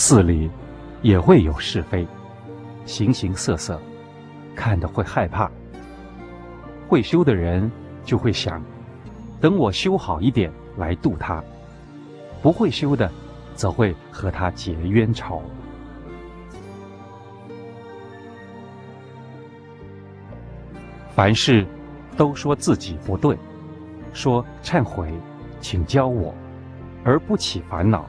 寺里也会有是非，形形色色，看得会害怕。会修的人就会想，等我修好一点来度他；不会修的，则会和他结冤仇。凡事都说自己不对，说忏悔，请教我，而不起烦恼，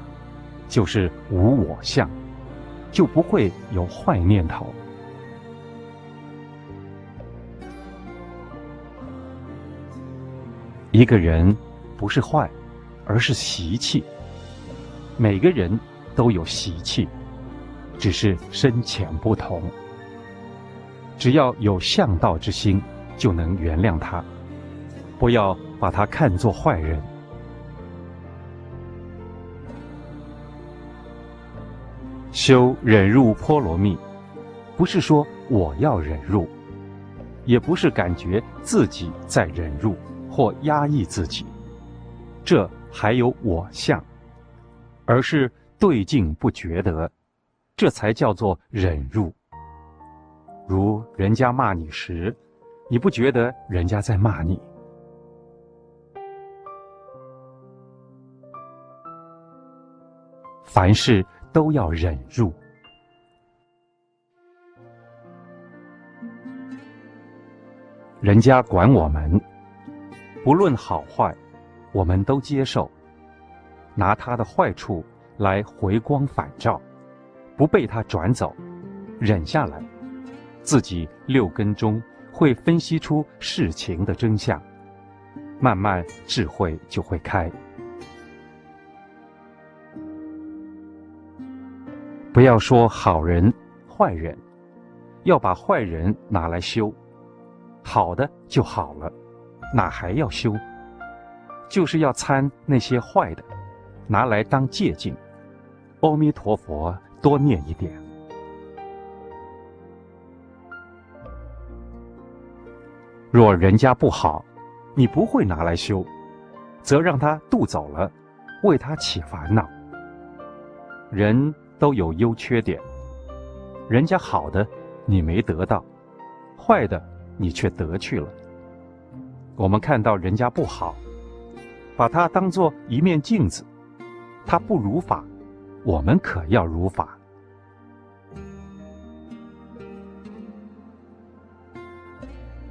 就是无我相，就不会有坏念头。一个人不是坏，而是习气。每个人都有习气，只是深浅不同。只要有向道之心。就能原谅他，不要把他看作坏人。修忍辱波罗蜜，不是说我要忍辱，也不是感觉自己在忍辱或压抑自己，这还有我相，而是对境不觉得，这才叫做忍辱。如人家骂你时，你不觉得人家在骂你？凡事都要忍住。人家管我们，不论好坏，我们都接受，拿他的坏处来回光返照，不被他转走，忍下来，自己六根中。会分析出事情的真相，慢慢智慧就会开。不要说好人坏人，要把坏人拿来修，好的就好了，哪还要修？就是要参那些坏的，拿来当借镜。阿弥陀佛，多念一点。若人家不好，你不会拿来修，则让他渡走了，为他起烦恼。人都有优缺点，人家好的你没得到，坏的你却得去了。我们看到人家不好，把它当做一面镜子，他不如法，我们可要如法。